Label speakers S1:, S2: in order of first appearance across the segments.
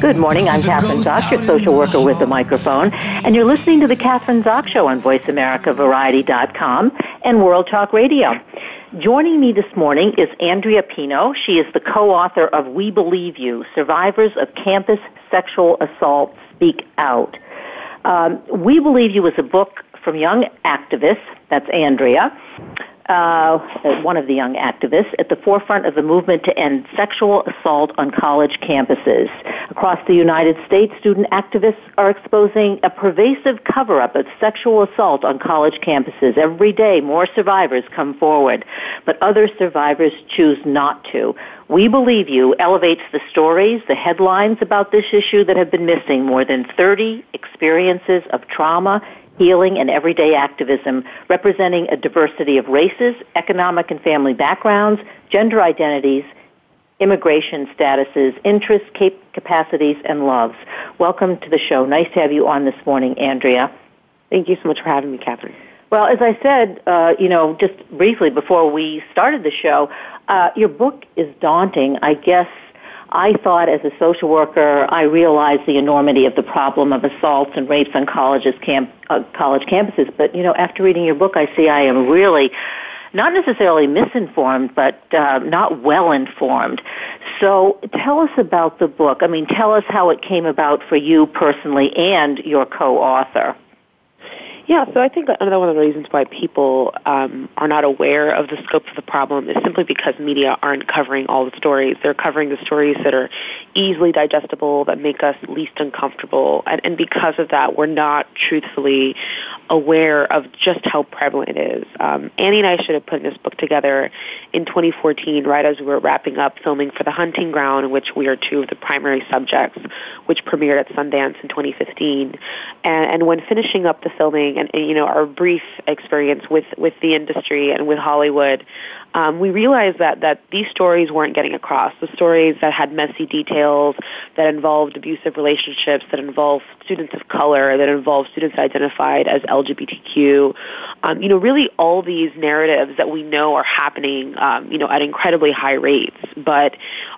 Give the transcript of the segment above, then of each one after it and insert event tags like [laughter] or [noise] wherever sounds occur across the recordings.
S1: Good morning. I'm Kathryn Zox, your social worker with the microphone, and you're listening to the Kathryn Zox Show on VoiceAmericaVariety.com and World Talk Radio. Joining me this morning is Andrea Pino. She is the co-author of We Believe You, Survivors of Campus Sexual Assault Speak Out. Um, we Believe You is a book from young activists, that's Andrea, uh, one of the young activists, at the forefront of the movement to end sexual assault on college campuses. Across the United States, student activists are exposing a pervasive cover up of sexual assault on college campuses. Every day, more survivors come forward, but other survivors choose not to. We Believe You elevates the stories, the headlines about this issue that have been missing. More than 30 experiences of trauma healing, and everyday activism, representing a diversity of races, economic and family backgrounds, gender identities, immigration statuses, interests, capacities, and loves. Welcome to the show. Nice to have you on this morning, Andrea.
S2: Thank you so much for having me, Kathryn.
S1: Well, as I said, uh, you know, just briefly before we started the show, uh, your book is daunting. I guess I thought as a social worker, I realized the enormity of the problem of assaults and rapes on colleges, camp, uh, college campuses. But, you know, after reading your book, I see I am really not necessarily misinformed, but uh, not well informed. So tell us about the book. I mean, tell us how it came about for you personally and your co-author.
S2: Yeah, so I think another one of the reasons why people um, are not aware of the scope of the problem is simply because media aren't covering all the stories. They're covering the stories that are easily digestible, that make us least uncomfortable, and, and because of that, we're not truthfully aware of just how prevalent it is. Um, Annie and I should have put this book together in 2014, right as we were wrapping up filming for The Hunting Ground, in which we are two of the primary subjects, which premiered at Sundance in 2015. And, and when finishing up the filming, and, and you know our brief experience with with the industry and with Hollywood, um, we realized that that these stories weren't getting across. The stories that had messy details, that involved abusive relationships, that involved students of color, that involved students identified as LGBTQ. Um, you know, really all these narratives that we know are happening, um, you know, at incredibly high rates, but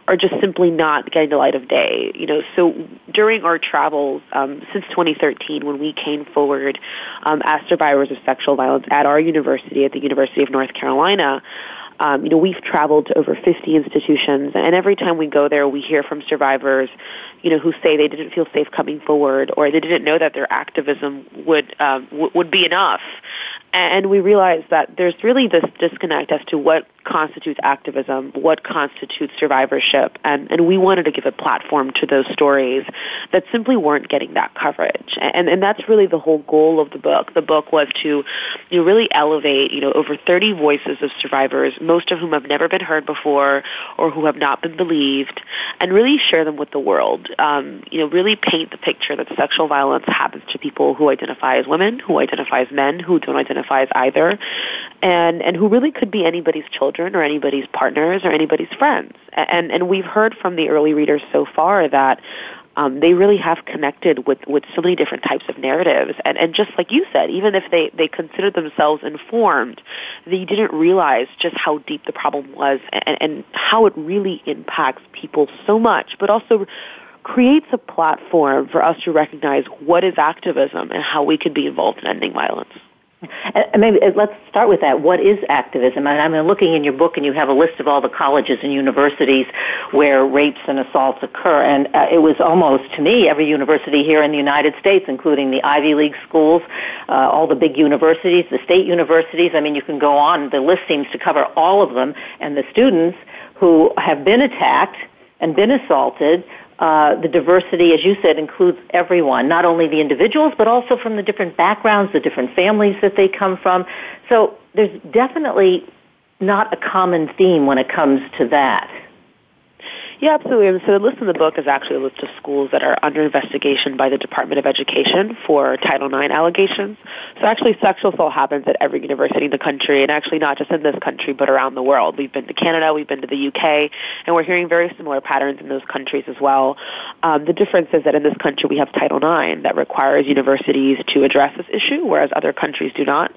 S2: are just simply not getting the light of day. You know, so during our travels um, since 2013, when we came forward um, as survivors of sexual violence at our university, at the University of North Carolina, um, you know, we've traveled to over 50 institutions, and every time we go there, we hear from survivors, you know, who say they didn't feel safe coming forward, or they didn't know that their activism would um, w- would be enough. And we realize that there's really this disconnect as to what constitutes activism, what constitutes survivorship, and, and we wanted to give a platform to those stories that simply weren't getting that coverage. And, and that's really the whole goal of the book. The book was to you know, really elevate, you know, over 30 voices of survivors, most of whom have never been heard before or who have not been believed, and really share them with the world. Um, you know, really paint the picture that sexual violence happens to people who identify as women, who identify as men, who don't identify as either, and, and who really could be anybody's children or anybody's partners or anybody's friends. And and we've heard from the early readers so far that um, they really have connected with, with so many different types of narratives. And, and just like you said, even if they, they considered themselves informed, they didn't realize just how deep the problem was and, and how it really impacts people so much, but also creates a platform for us to recognize what is activism and how we could be involved in ending violence.
S1: And maybe uh, let's start with that. What is activism? And I'm looking in your book, and you have a list of all the colleges and universities where rapes and assaults occur. And uh, it was almost, to me, every university here in the United States, including the Ivy League schools, uh, all the big universities, the state universities. I mean, you can go on. The list seems to cover all of them. And the students who have been attacked and been assaulted uh, the diversity, as you said, includes everyone, not only the individuals, but also from the different backgrounds, the different families that they come from. So there's definitely not a common theme when it comes to that.
S2: Yeah, absolutely. And so the list in the book is actually a list of schools that are under investigation by the Department of Education for Title IX allegations. So actually sexual assault happens at every university in the country and actually not just in this country but around the world. We've been to Canada, we've been to the UK, and we're hearing very similar patterns in those countries as well. Um, the difference is that in this country we have Title IX that requires universities to address this issue, whereas other countries do not.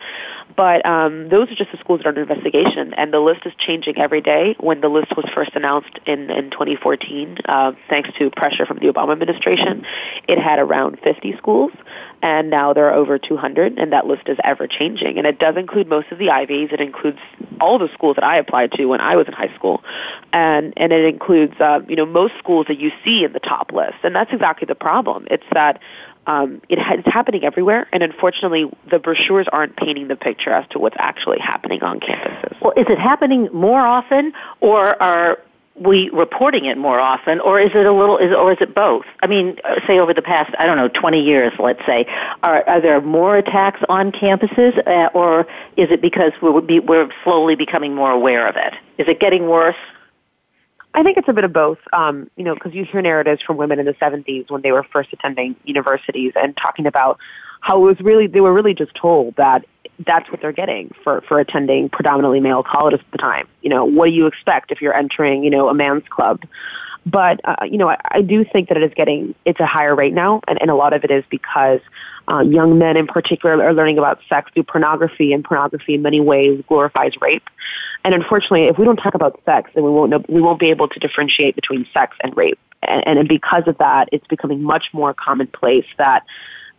S2: But um, those are just the schools that are under investigation, and the list is changing every day. When the list was first announced in, in 2014, uh, thanks to pressure from the Obama administration, it had around 50 schools, and now there are over 200, and that list is ever changing. And it does include most of the Ivies. It includes all the schools that I applied to when I was in high school, and and it includes uh, you know most schools that you see in the top list. And that's exactly the problem. It's that um, it ha- it's happening everywhere, and unfortunately, the brochures aren't painting the picture as to what's actually happening on campuses.
S1: Well, is it happening more often, or are we reporting it more often, or is it a little, is, or is it both? I mean, uh, say over the past, I don't know, 20 years, let's say, are, are there more attacks on campuses, uh, or is it because we're, be, we're slowly becoming more aware of it? Is it getting worse?
S2: I think it's a bit of both. Um, you know, because you hear narratives from women in the 70s when they were first attending universities and talking about how it was really they were really just told that that's what they're getting for for attending predominantly male colleges at the time. You know, what do you expect if you're entering, you know, a man's club? But uh, you know, I, I do think that it is getting it's a higher rate now, and, and a lot of it is because uh, young men in particular are learning about sex through pornography, and pornography in many ways glorifies rape. And unfortunately, if we don't talk about sex, then we won't know, we won't be able to differentiate between sex and rape. And, and because of that, it's becoming much more commonplace that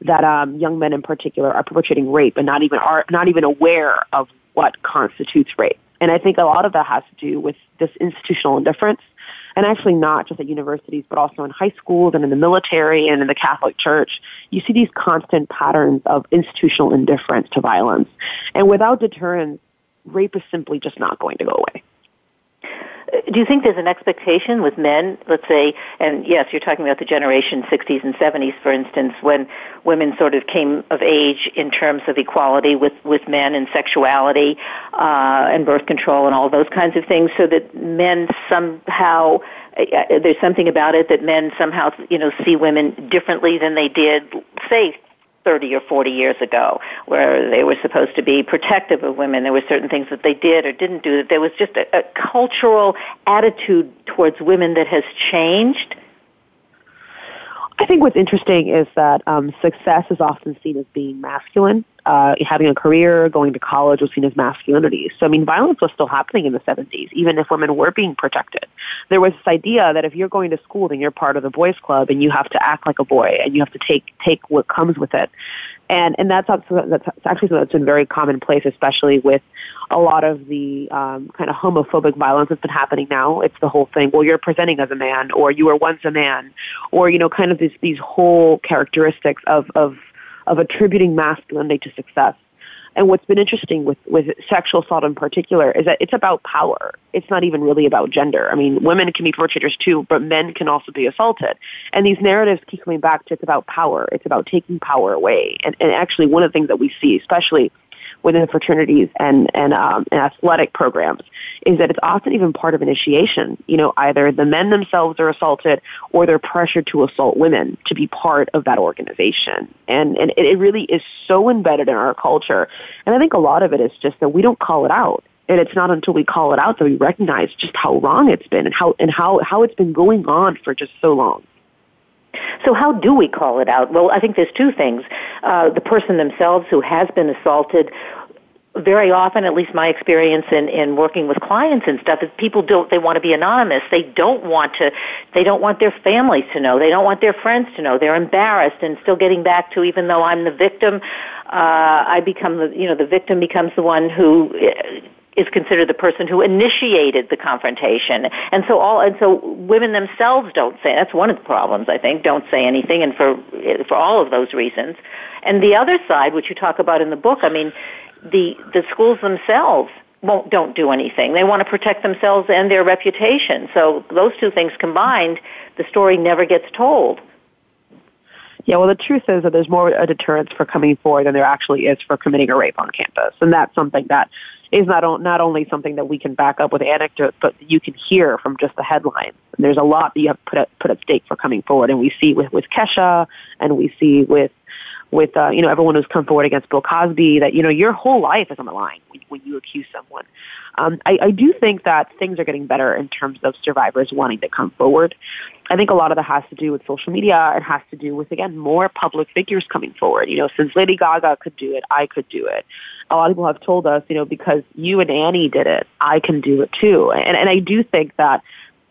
S2: that um, young men in particular are perpetrating rape and not even are not even aware of what constitutes rape. And I think a lot of that has to do with this institutional indifference and actually not just at universities, but also in high schools and in the military and in the Catholic Church, you see these constant patterns of institutional indifference to violence. And without deterrence, rape is simply just not going to go away
S1: do you think there's an expectation with men, let's say, and yes, you're talking about the generation 60s and 70s, for instance, when women sort of came of age in terms of equality with, with men and sexuality uh, and birth control and all those kinds of things, so that men somehow uh, there's something about it that men somehow you know see women differently than they did say 30 or 40 years ago, where they were supposed to be protective of women. There were certain things that they did or didn't do. That there was just a, a cultural attitude towards women that has changed.
S2: I think what's interesting is that um, success is often seen as being masculine, uh, having a career, going to college was seen as masculinity. So, I mean, violence was still happening in the 70s, even if women were being protected. There was this idea that if you're going to school, then you're part of the boys' club and you have to act like a boy and you have to take, take what comes with it. And, and that's, that's actually something that's been very commonplace, especially with a lot of the um, kind of homophobic violence that's been happening now. It's the whole thing, well, you're presenting as a man, or you were once a man, or, you know, kind of these, these whole characteristics of, of of attributing masculinity to success. And what's been interesting with, with sexual assault in particular is that it's about power. It's not even really about gender. I mean, women can be perpetrators too, but men can also be assaulted. And these narratives keep coming back to it's about power. It's about taking power away. And, and actually one of the things that we see, especially within fraternities and and, um, and athletic programs is that it's often even part of initiation. You know, either the men themselves are assaulted or they're pressured to assault women to be part of that organization. And and it really is so embedded in our culture. And I think a lot of it is just that we don't call it out. And it's not until we call it out that we recognize just how wrong it's been and how and how, how it's been going on for just so long.
S1: So how do we call it out? Well, I think there's two things. Uh, the person themselves who has been assaulted very often, at least my experience in, in working with clients and stuff, is people don't, they want to be anonymous. They don't want to, they don't want their families to know. They don't want their friends to know. They're embarrassed and still getting back to even though I'm the victim, uh, I become the, you know, the victim becomes the one who is considered the person who initiated the confrontation. And so all and so women themselves don't say that's one of the problems I think, don't say anything and for for all of those reasons. And the other side which you talk about in the book, I mean, the the schools themselves won't don't do anything. They want to protect themselves and their reputation. So those two things combined, the story never gets told.
S2: Yeah, well, the truth is that there's more a deterrence for coming forward than there actually is for committing a rape on campus, and that's something that is not not only something that we can back up with anecdotes, but you can hear from just the headlines. And there's a lot that you have put at, put at stake for coming forward, and we see with with Kesha, and we see with with uh, you know everyone who's come forward against Bill Cosby that you know your whole life is on the line when, when you accuse someone. Um, I, I do think that things are getting better in terms of survivors wanting to come forward. I think a lot of that has to do with social media. It has to do with again more public figures coming forward. You know, since Lady Gaga could do it, I could do it. A lot of people have told us, you know, because you and Annie did it, I can do it too. And and I do think that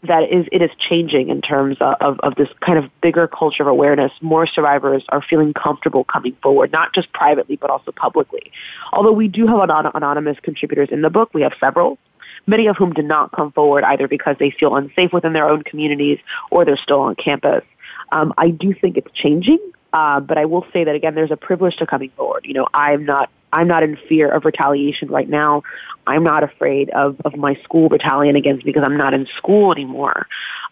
S2: that is it is changing in terms of, of, of, this kind of bigger culture of awareness. More survivors are feeling comfortable coming forward, not just privately but also publicly. Although we do have anon- anonymous contributors in the book, we have several. Many of whom did not come forward either because they feel unsafe within their own communities or they're still on campus. Um, I do think it's changing, uh, but I will say that again, there's a privilege to coming forward. You know, I'm not I'm not in fear of retaliation right now. I'm not afraid of, of my school battalion against because I'm not in school anymore.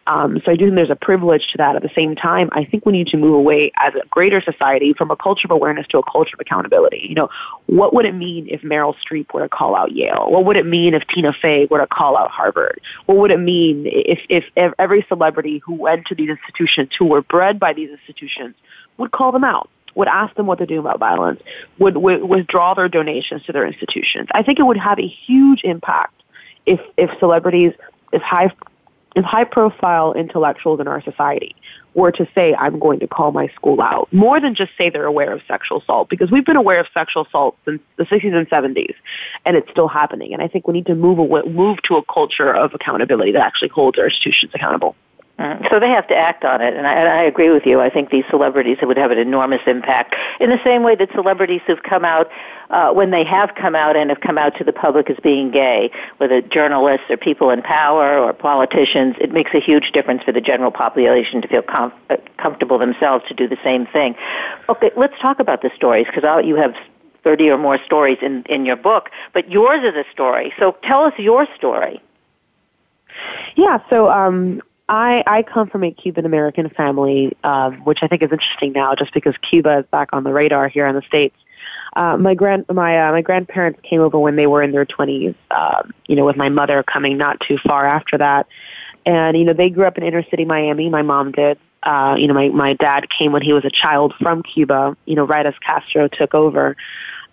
S2: Um, so I do think there's a privilege to that. At the same time, I think we need to move away as a greater society from a culture of awareness to a culture of accountability. You know, what would it mean if Meryl Streep were to call out Yale? What would it mean if Tina Fey were to call out Harvard? What would it mean if, if, if every celebrity who went to these institutions, who were bred by these institutions, would call them out? Would ask them what they're doing about violence, would, would withdraw their donations to their institutions. I think it would have a huge impact if, if celebrities, if high, if high profile intellectuals in our society were to say, I'm going to call my school out, more than just say they're aware of sexual assault, because we've been aware of sexual assault since the 60s and 70s, and it's still happening. And I think we need to move away, move to a culture of accountability that actually holds our institutions accountable.
S1: Mm, so they have to act on it, and I, and I agree with you. I think these celebrities would have an enormous impact. In the same way that celebrities who've come out uh, when they have come out and have come out to the public as being gay, whether journalists or people in power or politicians, it makes a huge difference for the general population to feel com- uh, comfortable themselves to do the same thing. Okay, let's talk about the stories because you have 30 or more stories in, in your book, but yours is a story. So tell us your story.
S2: Yeah, so um, I, I come from a Cuban American family, um, which I think is interesting now, just because Cuba is back on the radar here in the states. Uh, my grand my uh, my grandparents came over when they were in their twenties. Um, you know, with my mother coming not too far after that, and you know they grew up in inner city Miami. My mom did. Uh, you know, my my dad came when he was a child from Cuba. You know, right as Castro took over,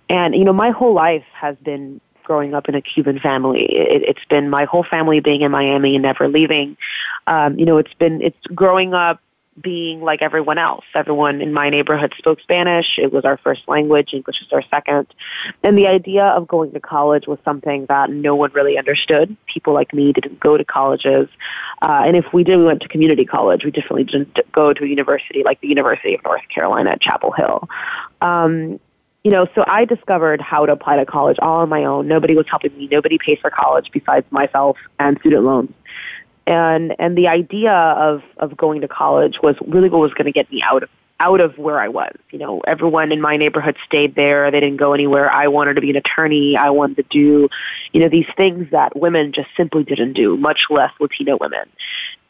S2: and you know my whole life has been growing up in a Cuban family. It, it's been my whole family being in Miami and never leaving. Um, you know, it's been it's growing up being like everyone else. Everyone in my neighborhood spoke Spanish. It was our first language. English was our second. And the idea of going to college was something that no one really understood. People like me didn't go to colleges. Uh, and if we did, we went to community college. We definitely didn't go to a university like the University of North Carolina at Chapel Hill. Um, you know, so I discovered how to apply to college all on my own. Nobody was helping me. Nobody paid for college besides myself and student loans. And and the idea of of going to college was really what was going to get me out of out of where I was. You know, everyone in my neighborhood stayed there. They didn't go anywhere. I wanted to be an attorney. I wanted to do, you know, these things that women just simply didn't do, much less Latino women.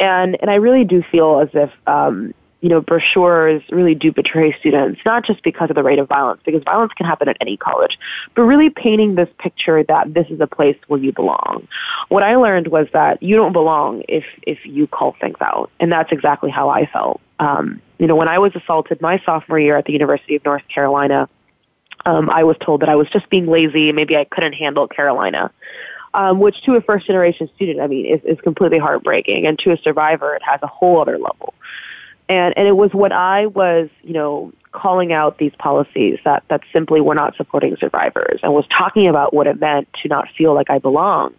S2: And and I really do feel as if um, you know, brochures really do betray students, not just because of the rate of violence, because violence can happen at any college, but really painting this picture that this is a place where you belong. What I learned was that you don't belong if, if you call things out. And that's exactly how I felt. Um, you know, when I was assaulted my sophomore year at the University of North Carolina, um, I was told that I was just being lazy. and Maybe I couldn't handle Carolina. Um, which to a first generation student, I mean, is, is completely heartbreaking. And to a survivor, it has a whole other level and and it was what I was, you know, calling out these policies that that simply were not supporting survivors, and was talking about what it meant to not feel like I belonged.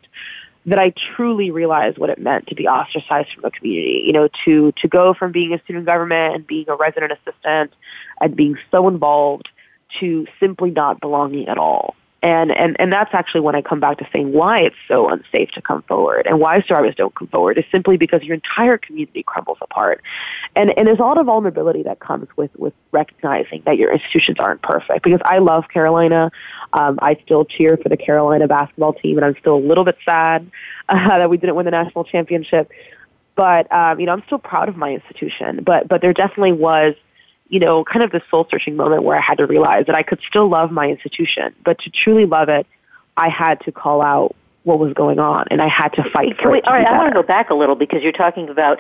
S2: That I truly realized what it meant to be ostracized from a community. You know, to to go from being a student government and being a resident assistant and being so involved to simply not belonging at all. And, and, and that's actually when I come back to saying why it's so unsafe to come forward and why survivors don't come forward is simply because your entire community crumbles apart. And, and there's a lot of vulnerability that comes with, with recognizing that your institutions aren't perfect. Because I love Carolina. Um, I still cheer for the Carolina basketball team and I'm still a little bit sad uh, [laughs] that we didn't win the national championship. But, um, you know, I'm still proud of my institution. But, but there definitely was you know, kind of the soul searching moment where I had to realize that I could still love my institution, but to truly love it, I had to call out what was going on and I had to fight for
S1: Wait,
S2: it.
S1: all right,
S2: I
S1: want to go back a little because you're talking about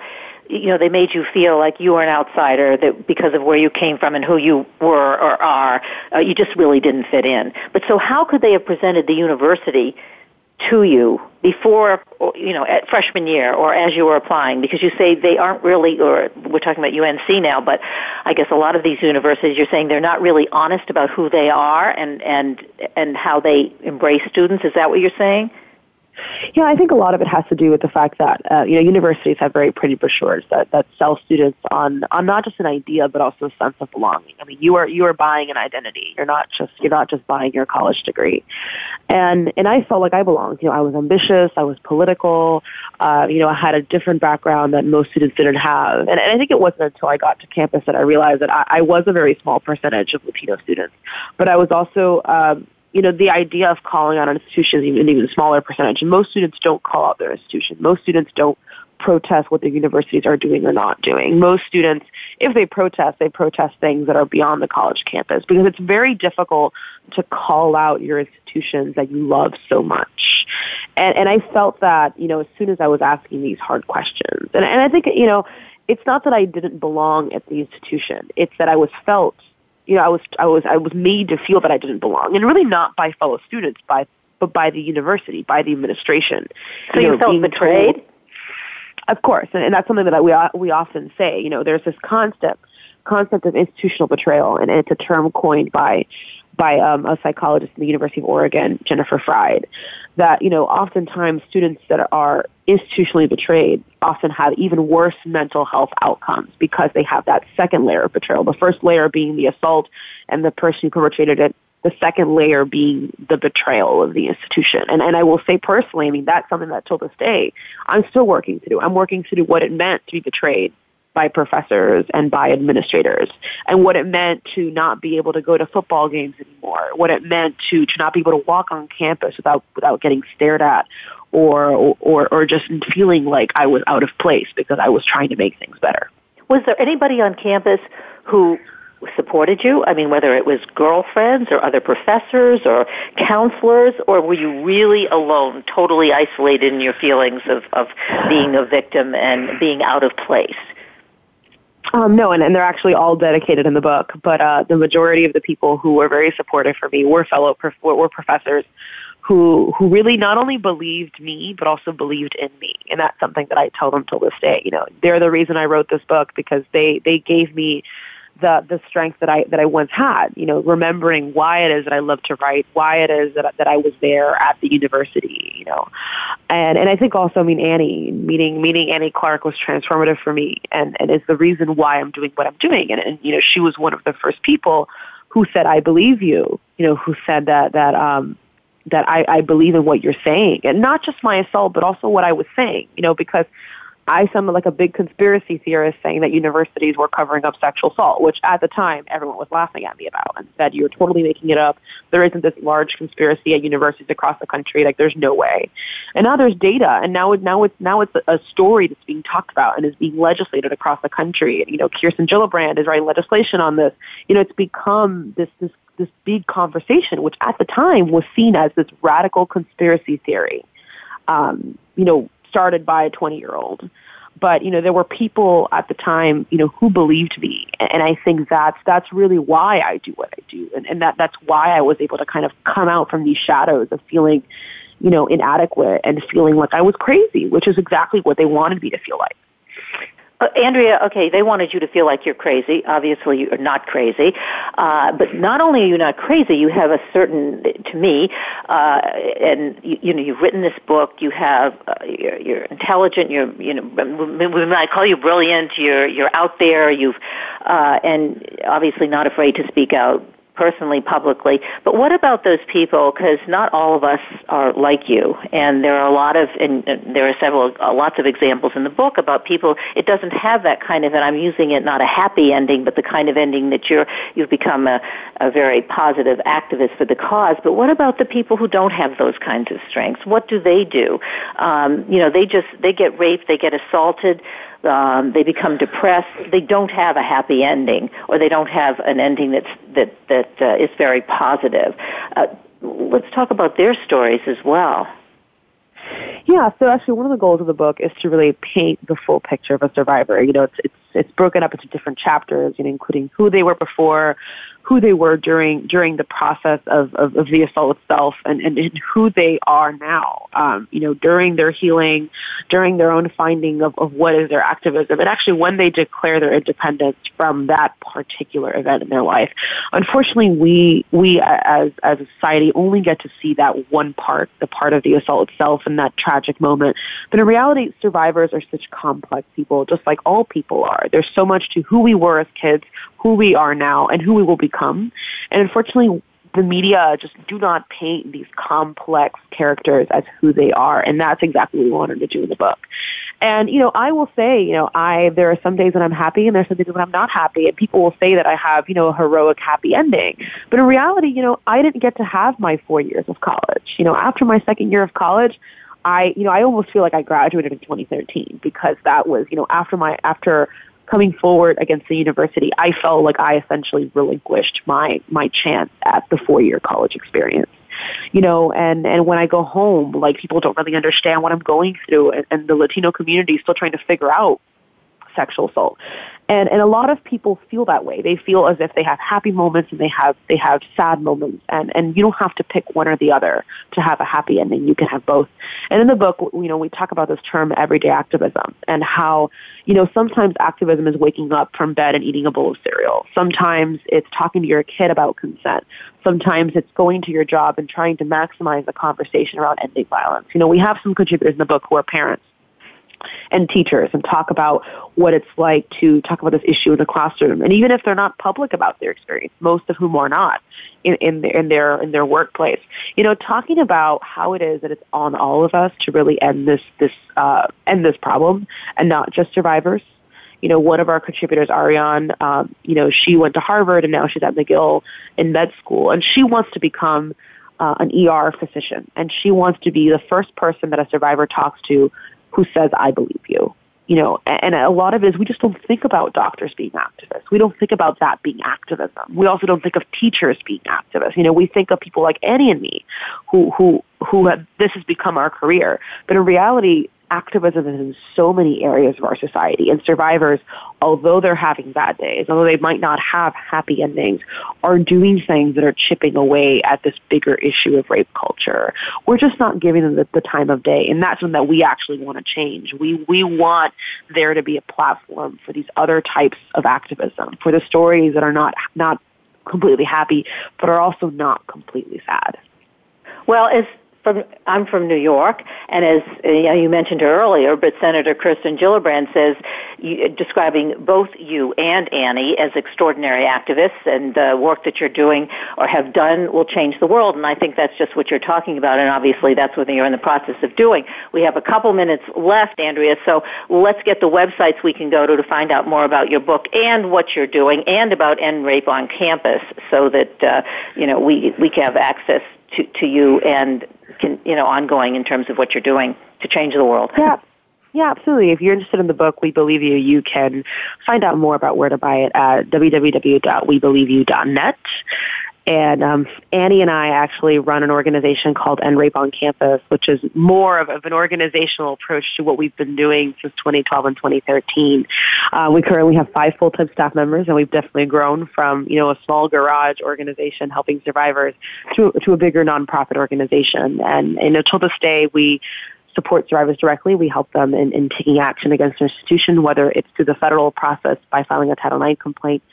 S1: you know they made you feel like you were an outsider that because of where you came from and who you were or are uh, you just really didn't fit in but so how could they have presented the university to you before, you know, at freshman year or as you were applying? Because you say they aren't really, or we're talking about UNC now, but I guess a lot of these universities, you're saying they're not really honest about who they are and, and, and how they embrace students. Is that what you're saying?
S2: Yeah, I think a lot of it has to do with the fact that uh, you know universities have very pretty brochures that, that sell students on on not just an idea but also a sense of belonging. I mean, you are you are buying an identity. You're not just you're not just buying your college degree, and and I felt like I belonged. You know, I was ambitious. I was political. Uh, you know, I had a different background that most students didn't have, and, and I think it wasn't until I got to campus that I realized that I, I was a very small percentage of Latino students, but I was also um, you know, the idea of calling out an institution is even, an even smaller percentage. Most students don't call out their institution. Most students don't protest what the universities are doing or not doing. Most students, if they protest, they protest things that are beyond the college campus because it's very difficult to call out your institutions that you love so much. And, and I felt that, you know, as soon as I was asking these hard questions, and, and I think, you know, it's not that I didn't belong at the institution. It's that I was felt you know, I was I was I was made to feel that I didn't belong, and really not by fellow students, by but by the university, by the administration.
S1: So you, know, felt betrayed. Told,
S2: of course, and, and that's something that we we often say. You know, there's this concept concept of institutional betrayal, and it's a term coined by by um, a psychologist in the University of Oregon, Jennifer Freyd, that, you know, oftentimes students that are institutionally betrayed often have even worse mental health outcomes because they have that second layer of betrayal. The first layer being the assault and the person who perpetrated it the second layer being the betrayal of the institution. And, and I will say personally, I mean, that's something that till this day, I'm still working to do. I'm working to do what it meant to be betrayed by professors and by administrators and what it meant to not be able to go to football games anymore, what it meant to, to not be able to walk on campus without, without getting stared at or, or, or just feeling like I was out of place because I was trying to make things better.
S1: Was there anybody on campus who supported you? I mean, whether it was girlfriends or other professors or counselors, or were you really alone, totally isolated in your feelings of, of being a victim and being out of place?
S2: Um, no, and, and they're actually all dedicated in the book. But uh, the majority of the people who were very supportive for me were fellow prof- were professors who who really not only believed me but also believed in me, and that's something that I tell them till this day. You know, they're the reason I wrote this book because they they gave me the the strength that I that I once had. You know, remembering why it is that I love to write, why it is that that I was there at the university. You know, and and I think also, I mean, Annie meeting meeting Annie Clark was transformative for me, and and is the reason why I'm doing what I'm doing. And and you know, she was one of the first people who said, "I believe you." You know, who said that that um that I, I believe in what you're saying, and not just my assault, but also what I was saying. You know, because I sounded like a big conspiracy theorist saying that universities were covering up sexual assault, which at the time everyone was laughing at me about and said, you're totally making it up. There isn't this large conspiracy at universities across the country. Like there's no way. And now there's data and now it, now it's, now it's a story that's being talked about and is being legislated across the country. You know, Kirsten Gillibrand is writing legislation on this. You know, it's become this, this, this big conversation, which at the time was seen as this radical conspiracy theory. Um, you know, started by a 20 year old. But, you know, there were people at the time, you know, who believed me. And I think that's, that's really why I do what I do. And, and that, that's why I was able to kind of come out from these shadows of feeling, you know, inadequate and feeling like I was crazy, which is exactly what they wanted me to feel like.
S1: Uh, Andrea, okay, they wanted you to feel like you're crazy. Obviously, you're not crazy. Uh, but not only are you not crazy, you have a certain, to me, uh, and you, you know, you've written this book. You have, uh, you're, you're intelligent. You're, you know, we might call you brilliant. You're, you're out there. You've, uh, and obviously not afraid to speak out personally, publicly. But what about those people? Because not all of us are like you, and there are a lot of, and there are several, uh, lots of examples in the book about people. It doesn't have that kind of, and I'm using it not a happy ending, but the kind of ending that you're you've become a, a very positive activist for the cause. But what about the people who don't have those kinds of strengths? What do they do? Um, you know, they just they get raped, they get assaulted um, they become depressed. They don't have a happy ending, or they don't have an ending that's that that uh, is very positive. Uh, let's talk about their stories as well.
S2: Yeah, so actually, one of the goals of the book is to really paint the full picture of a survivor. You know, it's it's it's broken up into different chapters, you know, including who they were before, who they were during during the process of, of, of the assault itself and, and, and, who they are now. Um, you know, during their healing, during their own finding of, of what is their activism, and actually when they declare their independence from that particular event in their life. Unfortunately, we we as as a society only get to see that one part, the part of the assault itself, and that tragic moment. But in reality, survivors are such complex people, just like all people are. There's so much to who we were as kids, who we are now, and who we will become. And unfortunately, the media just do not paint these complex characters as who they are, and that's exactly what we wanted to do in the book. And you know, I will say, you know, I there are some days when I'm happy, and there are some days when I'm not happy, and people will say that I have, you know, a heroic happy ending. But in reality, you know, I didn't get to have my four years of college. You know, after my second year of college, I, you know, I almost feel like I graduated in 2013 because that was, you know, after my after coming forward against the university, I felt like I essentially relinquished my my chance at the four year college experience. You know, and and when I go home, like people don't really understand what I'm going through, and, and the Latino community is still trying to figure out sexual assault. And and a lot of people feel that way. They feel as if they have happy moments and they have they have sad moments and and you don't have to pick one or the other to have a happy ending. You can have both. And in the book, you know, we talk about this term everyday activism and how, you know, sometimes activism is waking up from bed and eating a bowl of cereal. Sometimes it's talking to your kid about consent. Sometimes it's going to your job and trying to maximize the conversation around ending violence. You know, we have some contributors in the book who are parents and teachers and talk about what it's like to talk about this issue in the classroom. And even if they're not public about their experience, most of whom are not in, in, their, in their in their workplace, you know, talking about how it is that it's on all of us to really end this this uh, end this problem and not just survivors. You know, one of our contributors, Ariane, um, you know, she went to Harvard and now she's at McGill in med school, and she wants to become uh, an ER physician, and she wants to be the first person that a survivor talks to who says, I believe you. You know, and a lot of it is we just don't think about doctors being activists. We don't think about that being activism. We also don't think of teachers being activists. You know, we think of people like Annie and me who, who, who have, this has become our career. But in reality, activism is in so many areas of our society. And survivors, although they're having bad days, although they might not have happy endings, are doing things that are chipping away at this bigger issue of rape culture. We're just not giving them the, the time of day. And that's something that we actually want to change. We, we want there to be a platform for these other types of activism, for the stories that are not, not completely happy, but are also not completely sad.
S1: Well, as from I'm from New York, and as you, know, you mentioned earlier, but Senator Kirsten Gillibrand says, you, describing both you and Annie as extraordinary activists, and the work that you're doing or have done will change the world. And I think that's just what you're talking about, and obviously that's what you're in the process of doing. We have a couple minutes left, Andrea, so let's get the websites we can go to to find out more about your book and what you're doing, and about end rape on campus, so that uh, you know we we can have access to, to you and can, you know, ongoing in terms of what you're doing to change the world.
S2: Yeah. Yeah, absolutely. If you're interested in the book, We Believe You, you can find out more about where to buy it at www.webelieveyou.net. And um, Annie and I actually run an organization called End Rape on Campus, which is more of, of an organizational approach to what we've been doing since 2012 and 2013. Uh, we currently have five full-time staff members, and we've definitely grown from you know a small garage organization helping survivors to to a bigger nonprofit organization. And, until this day, we support survivors directly. We help them in, in taking action against an institution, whether it's through the federal process by filing a Title IX complaint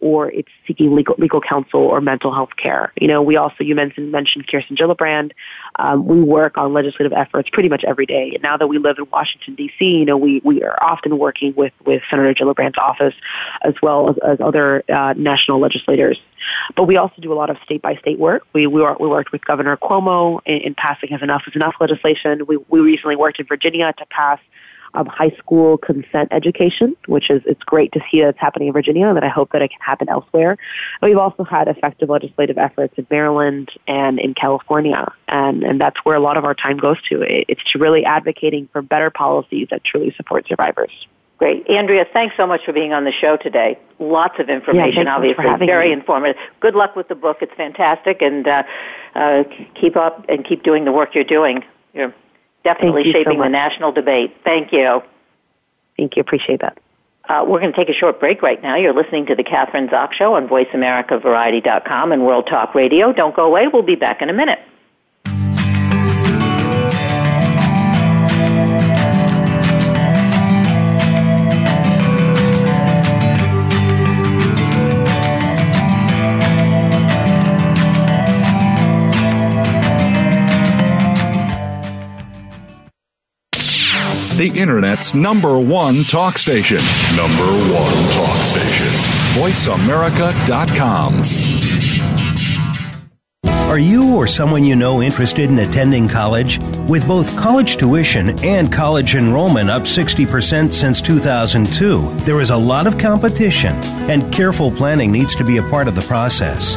S2: or it's seeking legal, legal counsel or mental health care. You know, we also, you mentioned, mentioned Kirsten Gillibrand. Um, we work on legislative efforts pretty much every day. And now that we live in Washington, D.C., you know, we, we are often working with, with Senator Gillibrand's office as well as, as other uh, national legislators. But we also do a lot of state by state work. We, we, we worked with Governor Cuomo in, in passing his Enough is Enough legislation. We, we recently worked in Virginia to pass um, high school consent education, which is it's great to see that it's happening in Virginia, and that I hope that it can happen elsewhere. We've also had effective legislative efforts in Maryland and in California, and and that's where a lot of our time goes to. It's to really advocating for better policies that truly support survivors.
S1: Great. Andrea, thanks so much for being on the show today. Lots of information,
S2: yeah,
S1: obviously. Very me. informative. Good luck with the book. It's fantastic. And uh, uh, keep up and keep doing the work you're doing. You're definitely shaping
S2: so
S1: the national debate. Thank you.
S2: Thank you. Appreciate that.
S1: Uh, we're going to take a short break right now. You're listening to the Kathryn Zox Show on VoiceAmericaVariety.com and World Talk Radio. Don't go away. We'll be back in a minute.
S3: The Internet's number one talk station. Number one talk station. VoiceAmerica.com.
S4: Are you or someone you know interested in attending college? With both college tuition and college enrollment up 60% since 2002, there is a lot of competition, and careful planning needs to be a part of the process.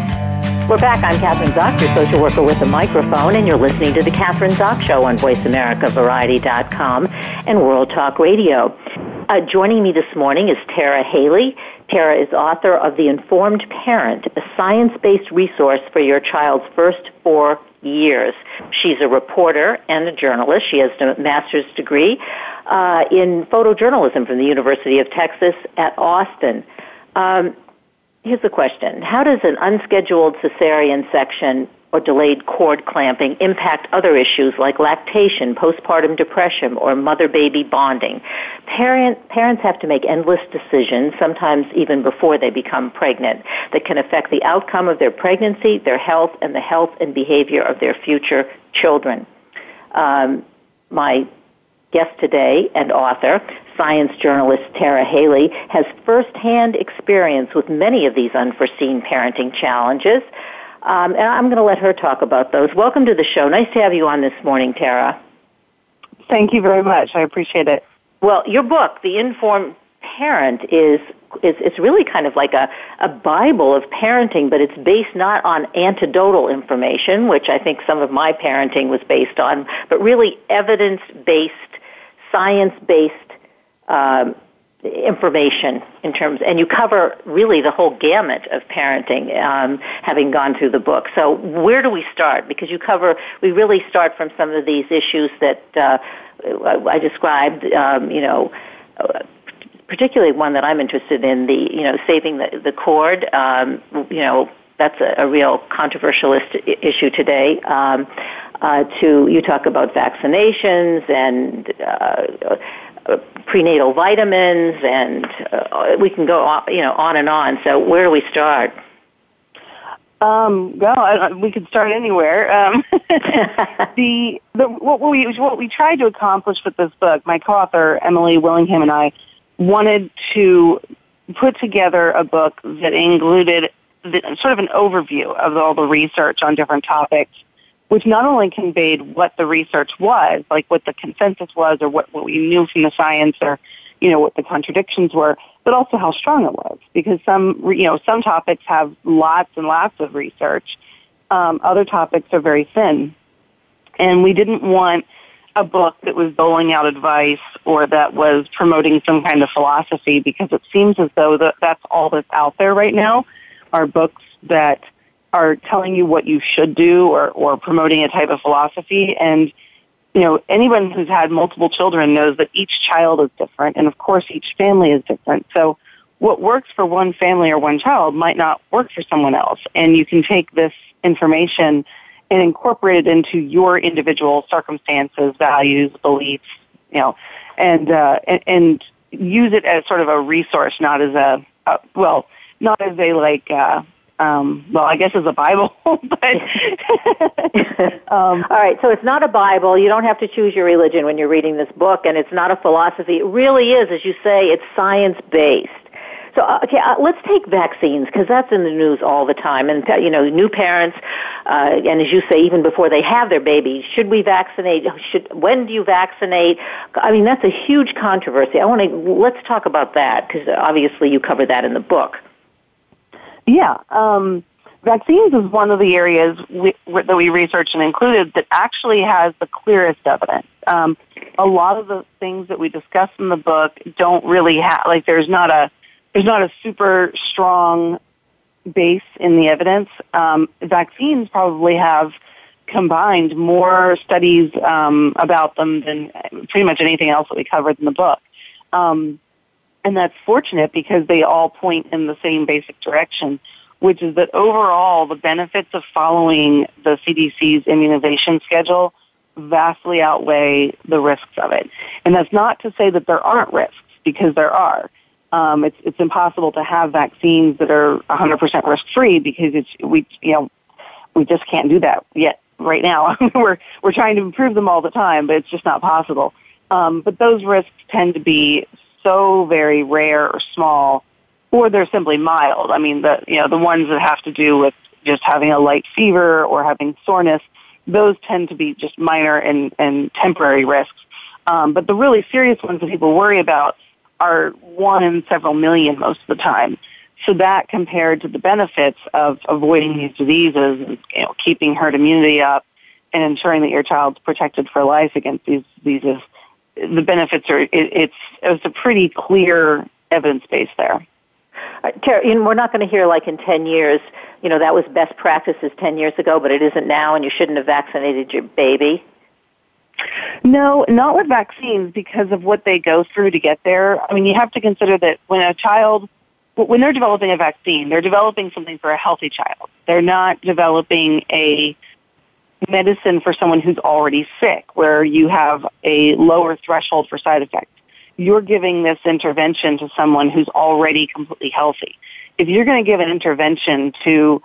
S1: We're back. I'm Kathryn Zox, your social worker with a microphone, and you're listening to The Kathryn Zox Show on VoiceAmericaVariety.com and World Talk Radio. Uh, joining me this morning is Tara Haelle. Tara is author of The Informed Parent, a science-based resource for your child's first four years. She's a reporter and a journalist. She has a master's degree uh, in photojournalism from the University of Texas at Austin. Um, Here's the question. How does an unscheduled cesarean section or delayed cord clamping impact other issues like lactation, postpartum depression, or mother-baby bonding? Parent, parents have to make endless decisions, sometimes even before they become pregnant, that can affect the outcome of their pregnancy, their health, and the health and behavior of their future children. Um, my guest today and author, science journalist Tara Haelle, has firsthand experience with many of these unforeseen parenting challenges. Um, and I'm going to let her talk about those. Welcome to the show. Nice to have you on this morning, Tara.
S2: Thank you very much. I appreciate it.
S1: Well, your book, The Informed Parent, is is it's really kind of like a, a Bible of parenting, but it's based not on anecdotal information, which I think some of my parenting was based on, but really evidence based science based um, information in terms, and you cover really the whole gamut of parenting, um, having gone through the book. So where do we start? Because you cover, we really start from some of these issues that uh, I described. Um, you know, particularly one that I'm interested in, the you know saving the the cord. Um, you know that's a, a real controversial issue today. Um, uh, to you talk about vaccinations and uh, prenatal vitamins, and uh, we can go on, you know on and on. So where do we start?
S5: Um, well, I, we could start anywhere. Um, [laughs] the, the what we what we tried to accomplish with this book, my co-author Emily Willingham and I wanted to put together a book that included the, sort of an overview of all the research on different topics, which not only conveyed what the research was, like what the consensus was, or what, what we knew from the science, or you know what the contradictions were, but also how strong it was. Because some, you know, some topics have lots and lots of research. Um, other topics are very thin. And we didn't want a book that was doling out advice or that was promoting some kind of philosophy because it seems as though that that's all that's out there right now are books that are telling you what you should do or, or promoting a type of philosophy. And you know, anyone who's had multiple children knows that each child is different, and of course, each family is different. So, what works for one family or one child might not work for someone else, and you can take this information and incorporate it into your individual circumstances, values, beliefs, you know, and uh, and, and use it as sort of a resource, not as a, a well, not as a like. Uh, um, well, I guess it's a Bible, [laughs] but [laughs]
S1: um, [laughs] all right. So it's not a Bible. You don't have to choose your religion when you're reading this book, and it's not a philosophy. It really is, as you say, it's science based. So, uh, okay, uh, let's take vaccines because that's in the news all the time. And you know, new parents, uh, and as you say, even before they have their babies, should we vaccinate? Should when do you vaccinate? I mean, that's a huge controversy. I want to let's talk about that because obviously you cover that in the book.
S5: Yeah. Um, vaccines is one of the areas we, that we researched and included that actually has the clearest evidence. Um, a lot of the things that we discuss in the book don't really have, like there's not a, there's not a super strong base in the evidence. Um, vaccines probably have combined more studies um, about them than pretty much anything else that we covered in the book. Um, and that's fortunate because they all point in the same basic direction, which is that overall the benefits of following the CDC's immunization schedule vastly outweigh the risks of it. And that's not to say that there aren't risks, because there are. Um, it's, it's impossible to have vaccines that are 100% risk free because it's, we, you know, we just can't do that yet right now. [laughs] we're, we're trying to improve them all the time, but it's just not possible. Um, but those risks tend to be so very rare or small, or they're simply mild. I mean, the you know the ones that have to do with just having a light fever or having soreness, those tend to be just minor and, and temporary risks. Um, but the really serious ones that people worry about are one in several million most of the time. So that compared to the benefits of avoiding these diseases and you know, keeping herd immunity up and ensuring that your child's protected for life against these diseases the benefits are, it, it's, it's a pretty clear evidence base there.
S1: Uh, Tara, you know, we're not going to hear like in 10 years, you know, that was best practices 10 years ago, but it isn't now and you shouldn't have vaccinated your baby.
S5: No, not with vaccines because of what they go through to get there. I mean, you have to consider that when a child, when they're developing a vaccine, they're developing something for a healthy child. They're not developing a medicine for someone who's already sick, where you have a lower threshold for side effects. You're giving this intervention to someone who's already completely healthy. If you're going to give an intervention to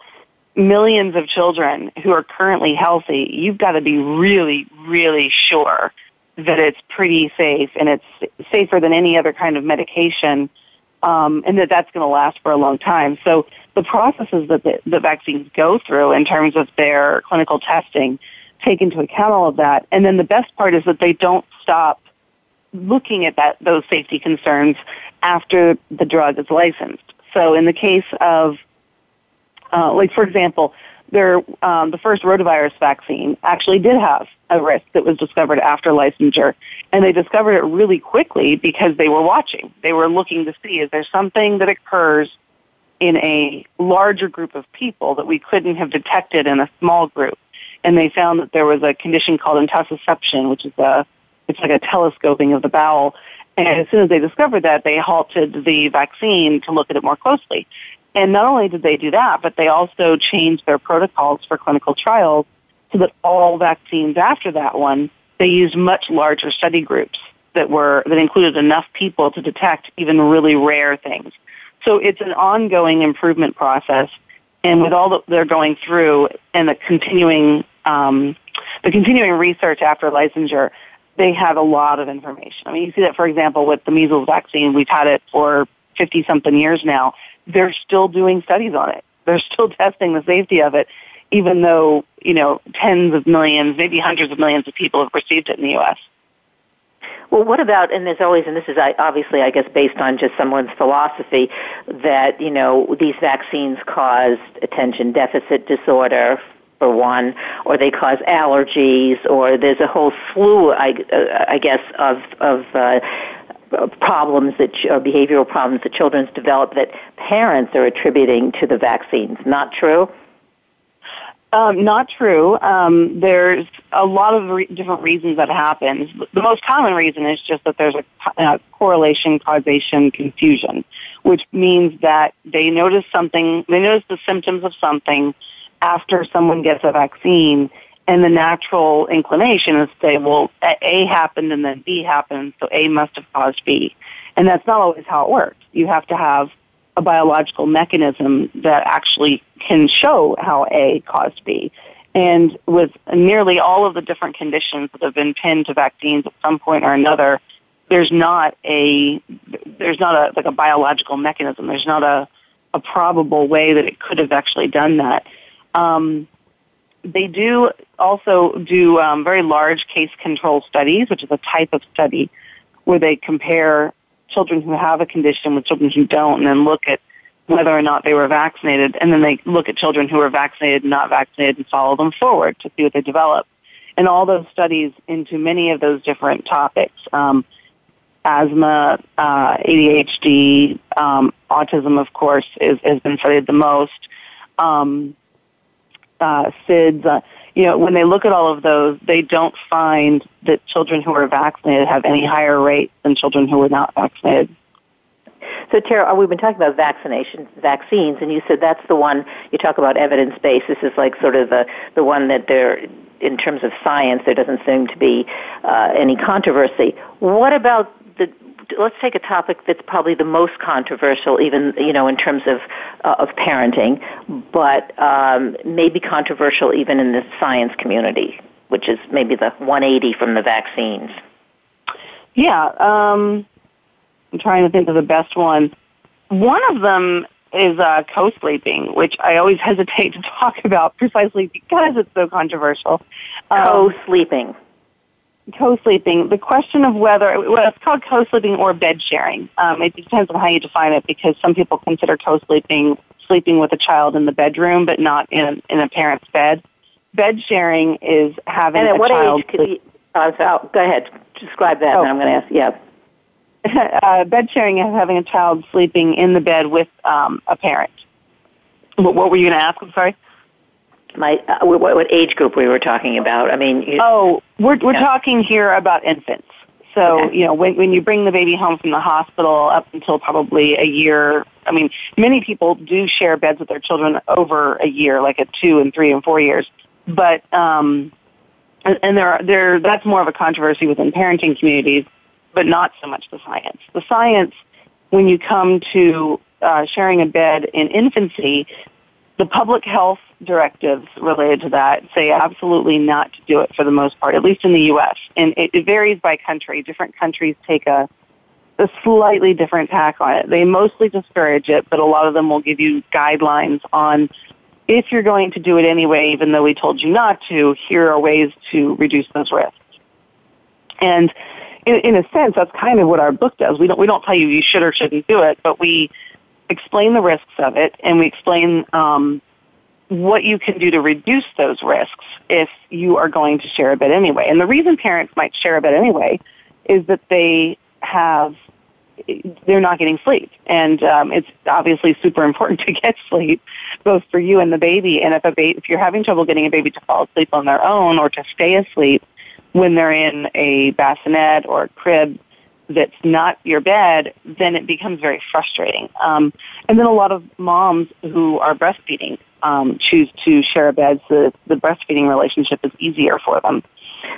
S5: millions of children who are currently healthy, you've got to be really, really sure that it's pretty safe and it's safer than any other kind of medication um, and that that's going to last for a long time. So the processes that the, the vaccines go through in terms of their clinical testing take into account all of that. And then the best part is that they don't stop looking at that those safety concerns after the drug is licensed. So in the case of, uh, like for example, their um, the first rotavirus vaccine actually did have a risk that was discovered after licensure, and they discovered it really quickly because they were watching. They were looking to see is there something that occurs in a larger group of people that we couldn't have detected in a small group, and they found that there was a condition called intussusception, which is a it's like a telescoping of the bowel, And as soon as they discovered that, they halted the vaccine to look at it more closely. And not only did they do that, but they also changed their protocols for clinical trials so that all vaccines after that one, they used much larger study groups that were, that included enough people to detect even really rare things. So it's an ongoing improvement process. And with all that they're going through and the continuing, um, the continuing research after licensure, they have a lot of information. I mean, you see that, for example, with the measles vaccine. We've had it for 50 something years now they're still doing studies on it. They're still [laughs] testing the safety of it, even though, you know, tens of millions, maybe hundreds of millions of people have received it in the U.S.
S1: Well, what about, and there's always, and this is obviously, I guess, based on just someone's philosophy, that, you know, these vaccines cause attention deficit disorder, for one, or they cause allergies, or there's a whole slew, I, uh, I guess, of, of uh, problems that or behavioral problems that children develop that parents are attributing to the vaccines. Not true.
S5: Um, not true. Um, there's a lot of re- different reasons that happens. The most common reason is just that there's a, a correlation, causation, confusion, which means that they notice something, they notice the symptoms of something after someone gets a vaccine, and the natural inclination is to say, well, A happened and then B happened, so A must have caused B. And that's not always how it works. You have to have a biological mechanism that actually can show how A caused B. And with nearly all of the different conditions that have been pinned to vaccines at some point or another, there's not a there's not a like a biological mechanism. There's not a a probable way that it could have actually done that. Um, they do also do um, very large case control studies, which is a type of study where they compare children who have a condition with children who don't and then look at whether or not they were vaccinated. And then they look at children who are vaccinated and not vaccinated and follow them forward to see what they develop. And all those studies into many of those different topics, um, asthma, uh, ADHD, um, autism, of course, is, has been studied the most. Um, uh, SIDS. Uh, you know, when they look at all of those, they don't find that children who are vaccinated have any higher rate than children who are not vaccinated.
S1: So, Tara, we've been talking about vaccinations, vaccines, and you said that's the one you talk about evidence based. This is like sort of the the one that there, in terms of science, there doesn't seem to be uh, any controversy. What about let's take a topic that's probably the most controversial, even you know, in terms of uh, of parenting, but um, maybe controversial even in the science community, which is maybe the 180 from the vaccines.
S5: Yeah, um, I'm trying to think of the best one. One of them is uh, co-sleeping, which I always [laughs] hesitate to talk about precisely because it's so controversial.
S1: Um, co-sleeping
S5: co-sleeping, the question of whether, well, it's called co-sleeping or bed sharing. Um, it depends on how you define it because some people consider co-sleeping sleeping with a child in the bedroom but not in, in a parent's bed. Bed sharing is having
S1: and at
S5: a
S1: what
S5: child.
S1: Age could you, uh, so, go ahead, describe that, oh. and I'm going to ask. Yeah. [laughs]
S5: uh, bed sharing is having a child sleeping in the bed with um, a parent. What, what were you going to ask? I'm sorry
S1: my uh, what, what, age group we were talking about. I mean, you,
S5: oh, we're we're yeah. talking here about infants. So okay. you know, when when you bring the baby home from the hospital up until probably a year. I mean, many people do share beds with their children over a year, like at two and three and four years. But um, and, and there are, there that's more of a controversy within parenting communities, but not so much the science. The science, when you come to uh, sharing a bed in infancy, the public health directives related to that say absolutely not to do it for the most part, at least in the U.S. And it, it varies by country. Different countries take a, a slightly different tack on it. They mostly discourage it, but a lot of them will give you guidelines on if you're going to do it anyway, even though we told you not to, here are ways to reduce those risks. And in, in a sense, that's kind of what our book does. We don't, we don't tell you you should or shouldn't do it, but we explain the risks of it and we explain um, what you can do to reduce those risks if you are going to share a bed anyway. And the reason parents might share a bed anyway is that they have they're not getting sleep, and um, it's obviously super important [laughs] to get sleep, both for you and the baby. And if a baby, if you're having trouble getting a baby to fall asleep on their own or to stay asleep when they're in a bassinet or a crib, that's not your bed, then it becomes very frustrating. Um, and then a lot of moms who are breastfeeding um, choose to share a bed so the breastfeeding relationship is easier for them.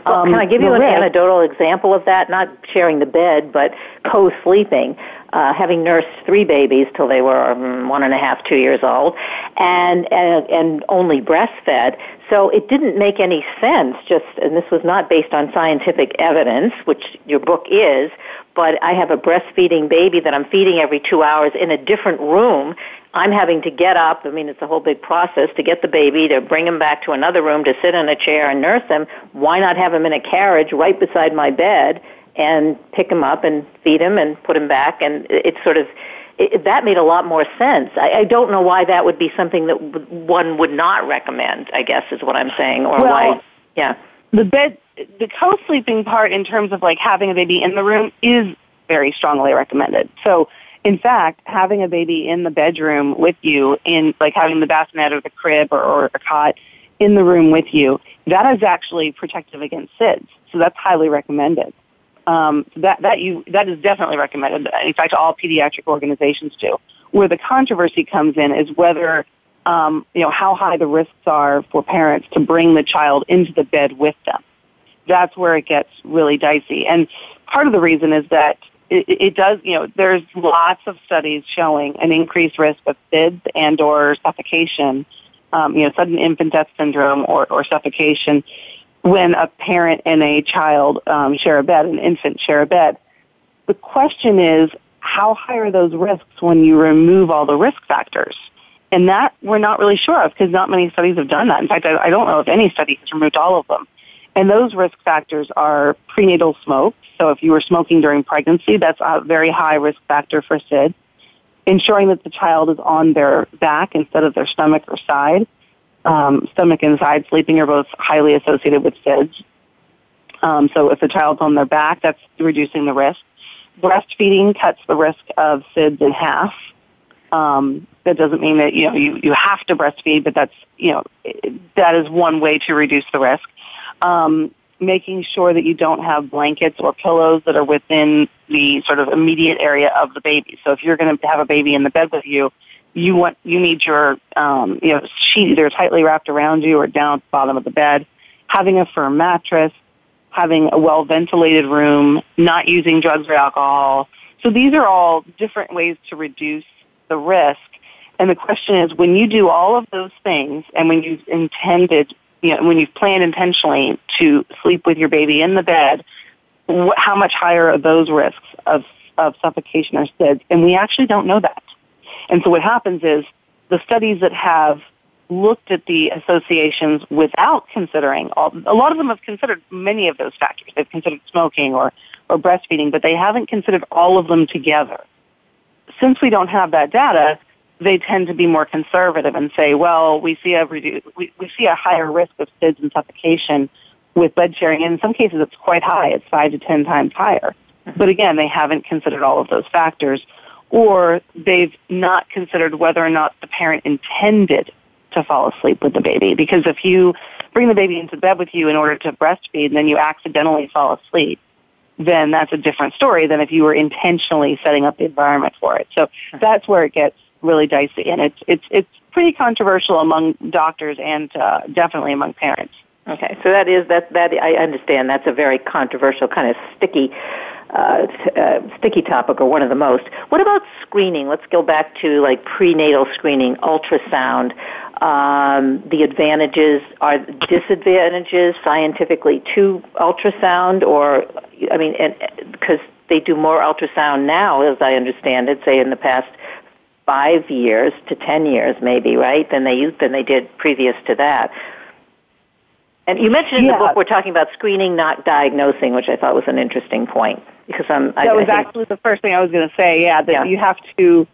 S1: Well, um, can I give you an anecdotal example of that? Not sharing the bed, but co-sleeping. Uh, having nursed three babies till they were um, one and a half, two years old, and, and and only breastfed. So it didn't make any sense. Just and this was not based on scientific evidence, which your book is. But I have a breastfeeding baby that I'm feeding every two hours in a different room, I'm having to get up. I mean, it's a whole big process to get the baby, to bring him back to another room, to sit in a chair and nurse him. Why not have him in a carriage right beside my bed and pick him up and feed him and put him back? And it's sort of, it, that made a lot more sense. I, I don't know why that would be something that w- one would not recommend, I guess is what I'm saying, or
S5: well,
S1: why, yeah.
S5: The bed, the co-sleeping part in terms of like having a baby in the room is very strongly recommended. So in fact, having a baby in the bedroom with you, in like having the bassinet or the crib or, or a cot in the room with you, that is actually protective against SIDS. So that's highly recommended. Um, that that you that is definitely recommended. In fact, all pediatric organizations do. Where the controversy comes in is whether um, you know how high the risks are for parents to bring the child into the bed with them. That's where it gets really dicey. And part of the reason is that it, it does, you know, there's lots of studies showing an increased risk of SIDS and or suffocation, um, you know, sudden infant death syndrome or, or suffocation when a parent and a child um, share a bed, an infant share a bed. The question is, how high are those risks when you remove all the risk factors? And that we're not really sure of because not many studies have done that. In fact, I, I don't know if any study has removed all of them. And those risk factors are prenatal smoke. So if you were smoking during pregnancy, that's a very high risk factor for SID. Ensuring that the child is on their back instead of their stomach or side. Um, stomach and side sleeping are both highly associated with SIDS. Um, so if the child's on their back, that's reducing the risk. Breastfeeding cuts the risk of SIDS in half. Um, that doesn't mean that you know you, you have to breastfeed, but that's you know that is one way to reduce the risk um, making sure that you don't have blankets or pillows that are within the sort of immediate area of the baby. So if you're going to have a baby in the bed with you, you want you need your um, you know sheet either tightly wrapped around you or down at the bottom of the bed. Having a firm mattress, having a well ventilated room, not using drugs or alcohol. So these are all different ways to reduce the risk. And the question is, when you do all of those things, and when you've intended you know, when you've planned intentionally to sleep with your baby in the bed, wh- how much higher are those risks of, of suffocation or SIDS? And we actually don't know that. And so what happens is the studies that have looked at the associations without considering all, a lot of them have considered many of those factors. They've considered smoking or, or breastfeeding, but they haven't considered all of them together. Since we don't have that data, they tend to be more conservative and say, well, we see a redu- we, we see a higher risk of SIDS and suffocation with bed sharing. And in some cases, it's quite high. It's five to ten times higher. Mm-hmm. But again, they haven't considered all of those factors, or they've not considered whether or not the parent intended to fall asleep with the baby. Because if you bring the baby into bed with you in order to breastfeed and then you accidentally fall asleep, then that's a different story than if you were intentionally setting up the environment for it. So that's where it gets really dicey, and it's it's it's pretty controversial among doctors and uh, definitely among parents.
S1: Okay, so that is that that I understand that's a very controversial kind of sticky. Uh, uh, sticky topic or one of the most. What about screening? Let's go back to like prenatal screening, ultrasound. Um, the advantages are disadvantages scientifically to ultrasound, or I mean, because they do more ultrasound now, as I understand it, say in the past five years to ten years, maybe, right? Than they used than they did previous to that. And you mentioned in yeah. the book we're talking about screening, not diagnosing, which I thought was an interesting point because I'm.
S5: That I, was I actually the first thing I was going to say. Yeah, that yeah. you have to.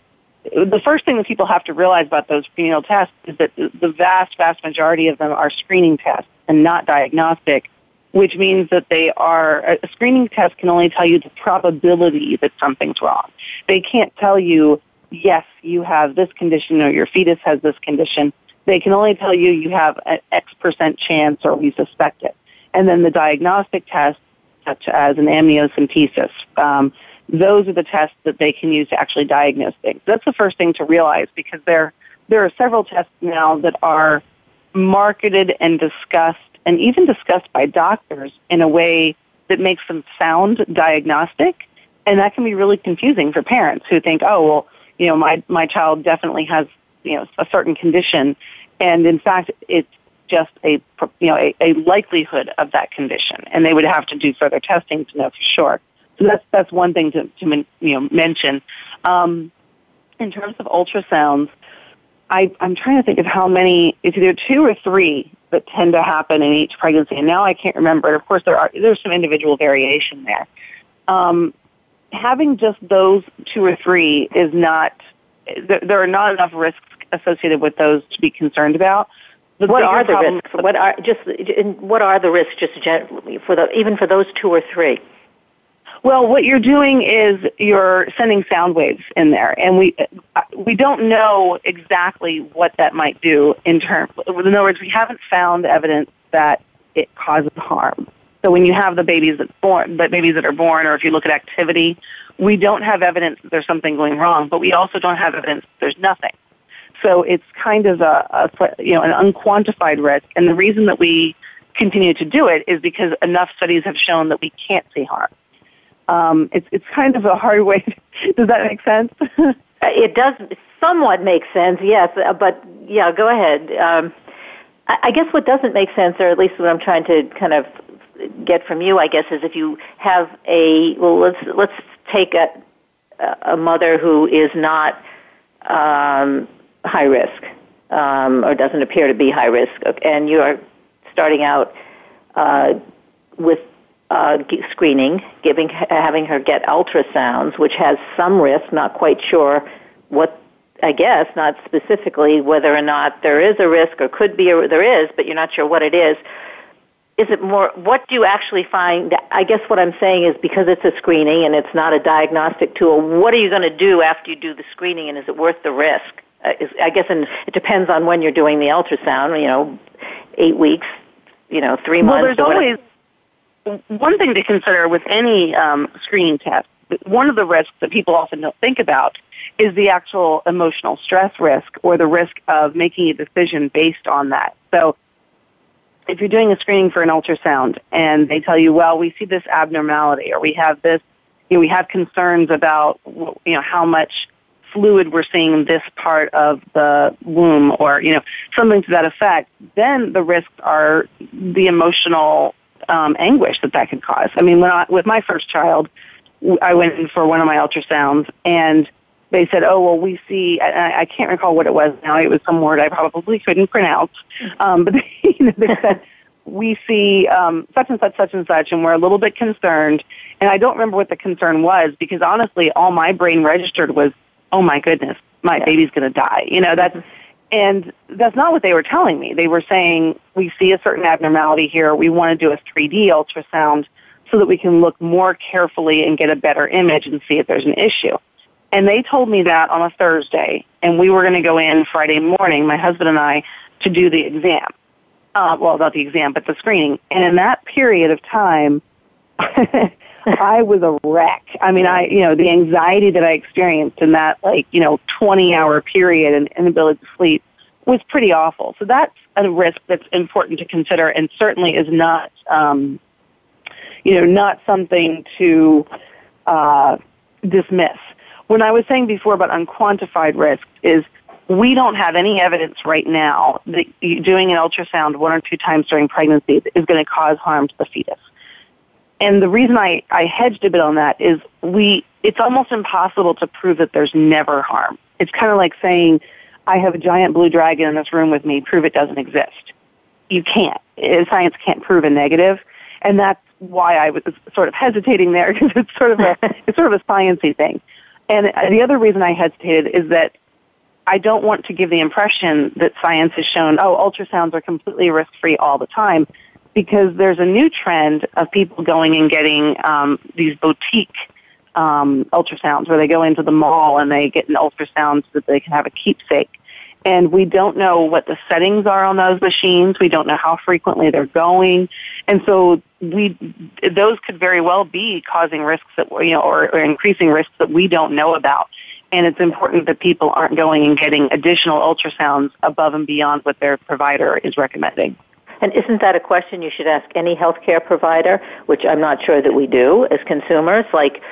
S5: The first thing that people have to realize about those prenatal tests is that the vast, vast majority of them are screening tests and not diagnostic, which means that they are a screening test can only tell you the probability that something's wrong. They can't tell you yes, you have this condition or your fetus has this condition. They can only tell you you have an X percent chance or we suspect it. And then the diagnostic tests, such as an amniocentesis. Um, those are the tests that they can use to actually diagnose things. That's the first thing to realize because there there are several tests now that are marketed and discussed and even discussed by doctors in a way that makes them sound diagnostic and that can be really confusing for parents who think, "Oh, well, you know, my my child definitely has, you know, a certain condition." And in fact, it's just a you know a, a likelihood of that condition, and they would have to do further testing to know for sure. So that's that's one thing to, to you know mention. Um, in terms of ultrasounds, I, I'm trying to think of how many. It's either two or three that tend to happen in each pregnancy, and now I can't remember. And of course, there are there's some individual variation there. Um, having just those two or three is not. There, there are not enough risks associated with those to be concerned about.
S1: The what are the risks? What are just what are the risks just generally for the even for those two or three?
S5: Well, what you're doing is you're sending sound waves in there, and we we don't know exactly what that might do in terms. In other words, we haven't found evidence that it causes harm. So when you have the babies that born, the babies that are born, or if you look at activity, we don't have evidence that there's something going wrong, but we also don't have evidence that there's nothing. So it's kind of a, a you know an unquantified risk, and the reason that we continue to do it is because enough studies have shown that we can't see harm um, it's it's kind of a hard way. [laughs] Does that make sense? [laughs]
S1: it does somewhat make sense, yes. But yeah, go ahead. Um, I, I guess what doesn't make sense, or at least what I'm trying to kind of get from you, I guess, is if you have a well, let's let's take a a mother who is not um, high risk um, or doesn't appear to be high risk, and you are starting out uh, with uh, screening, giving, having her get ultrasounds, which has some risk, not quite sure what, I guess, not specifically whether or not there is a risk or could be, a, there is, but you're not sure what it is. Is it more, what do you actually find? I guess what I'm saying is because it's a screening and it's not a diagnostic tool, what are you going to do after you do the screening and is it worth the risk? Uh, is, I guess and it depends on when you're doing the ultrasound, you know, eight weeks, you know, three
S5: well,
S1: months.
S5: Well, there's always, one thing to consider with any um, screening test, one of the risks that people often don't think about is the actual emotional stress risk or the risk of making a decision based on that. So if you're doing a screening for an ultrasound and they tell you, well, we see this abnormality or we have this, you know, we have concerns about, you know, how much fluid we're seeing in this part of the womb or, you know, something to that effect, then the risks are the emotional um, anguish that that could cause. I mean, when I, with my first child, I went in for one of my ultrasounds and they said, oh, well, we see, I, I can't recall what it was now. It was some word I probably couldn't pronounce. Um, but [laughs] they, you know, they said, we see um, such and such, such and such, and we're a little bit concerned. And I don't remember what the concern was because honestly, all my brain registered was, oh my goodness, my yeah. baby's going to die. You know, that's, and that's not what they were telling me. They were saying, we see a certain abnormality here. We want to do a 3D ultrasound so that we can look more carefully and get a better image and see if there's an issue. And they told me that on a Thursday, and we were going to go in Friday morning, my husband and I, to do the exam. Uh, well, not the exam, but the screening. And in that period of time, [laughs] [laughs] I was a wreck. I mean, I, you know, the anxiety that I experienced in that, like, you know, 20 hour period and inability to sleep was pretty awful. So that's a risk that's important to consider and certainly is not, um, you know, not something to uh, dismiss. When I was saying before about unquantified risks is we don't have any evidence right now that doing an ultrasound one or two times during pregnancy is going to cause harm to the fetus and the reason I, I hedged a bit on that is we, it's almost impossible to prove that there's never harm. It's kind of like saying, I have a giant blue dragon in this room with me, prove it doesn't exist. You can't. Uh, science can't prove a negative, and that's why I was sort of hesitating there [laughs] because it's sort of a [laughs] it's sort of a sciency thing. And uh, the other reason I hesitated is that I don't want to give the impression that science has shown, oh, ultrasounds are completely risk free all the time because there's a new trend of people going and getting um, these boutique um, ultrasounds where they go into the mall and they get an ultrasound so that they can have a keepsake. and we don't know what the settings are on those machines. We don't know how frequently they're going, and so we those could very well be causing risks that you know or, or increasing risks that we don't know about. And it's important that people aren't going and getting additional ultrasounds above and beyond what their provider is recommending.
S1: And isn't that a question you should ask any healthcare provider, which I'm not sure that we do as consumers? Like,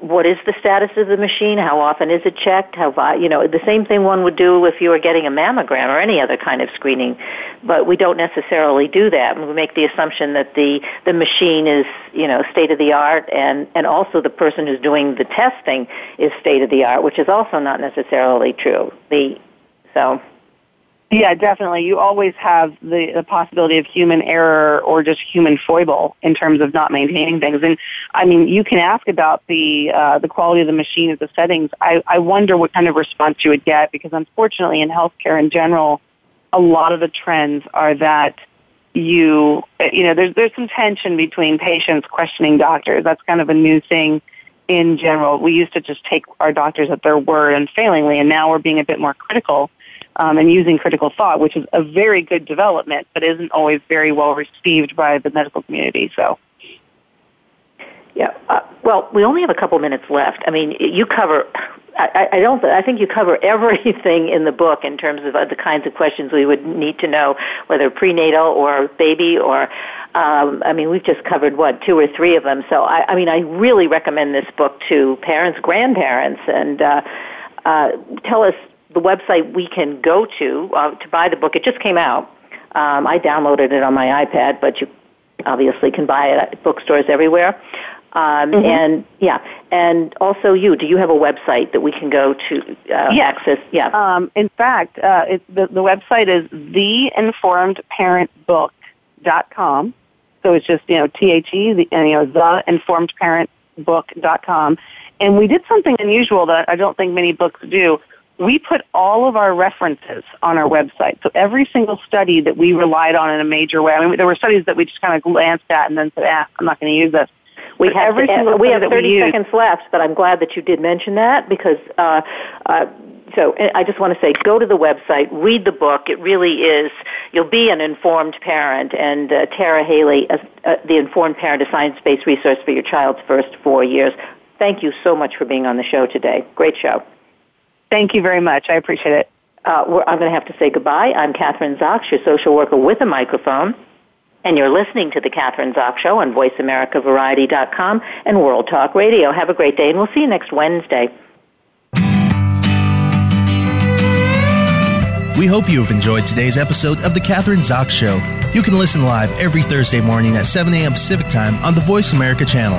S1: what is the status of the machine? How often is it checked? How you know the same thing one would do if you were getting a mammogram or any other kind of screening, but we don't necessarily do that. And we make the assumption that the the machine is you know state of the art, and and also the person who's doing the testing is state of the art, which is also not necessarily true. The so
S5: yeah, definitely. You always have the, the possibility of human error or just human foible in terms of not maintaining things. And I mean, you can ask about the uh, the quality of the machine or the settings. I, I wonder what kind of response you would get because unfortunately, in healthcare in general, a lot of the trends are that you you know there's there's some tension between patients questioning doctors. That's kind of a new thing in general. We used to just take our doctors at their word unfailingly, and now we're being a bit more critical um, and using critical thought, which is a very good development, but isn't always very well received by the medical community. So.
S1: Yeah. Uh, well, we only have a couple minutes left. I mean, you cover. I, I don't. I think you cover [laughs] everything in the book in terms of the kinds of questions we would need to know, whether prenatal or baby or. Um, I mean, we've just covered what two or three of them. So, I, I mean, I really recommend this book to parents, grandparents, and uh, uh, tell us the website we can go to uh, to buy the book. It just came out. Um, I downloaded it on my iPad, but you obviously can buy it at bookstores everywhere. Um, mm-hmm. And yeah, and also you. Do you have a website that we can go to uh,
S5: yes.
S1: access? Yeah.
S5: Um, in fact, uh, it, the, the website is theinformedparentbook.com. So it's just you know T H E the you know the parent book.com. And we did something unusual that I don't think many books do we put all of our references on our website. So every single study that we relied on in a major way, I mean, there were studies that we just kind of glanced at and then said, ah, I'm not going to use this.
S1: We have every to, single we have 30 we seconds left, but I'm glad that you did mention that because uh, uh, so I just want to say, go to the website, read the book. It really is. You'll be an informed parent. And uh, Tara Haelle, uh, uh, the Informed Parent, a science-based resource for your child's first four years. Thank you so much for being on the show today. Great show.
S5: Thank you very much. I appreciate it.
S1: Uh, I'm going to have to say goodbye. I'm Kathryn Zox, your social worker with a microphone. And you're listening to The Kathryn Zox Show on VoiceAmericaVariety.com and World Talk Radio. Have a great day, and we'll see you next Wednesday.
S6: We hope you have enjoyed today's episode of The Kathryn Zox Show. You can listen live every Thursday morning at 7 a.m. Pacific Time on the Voice America channel.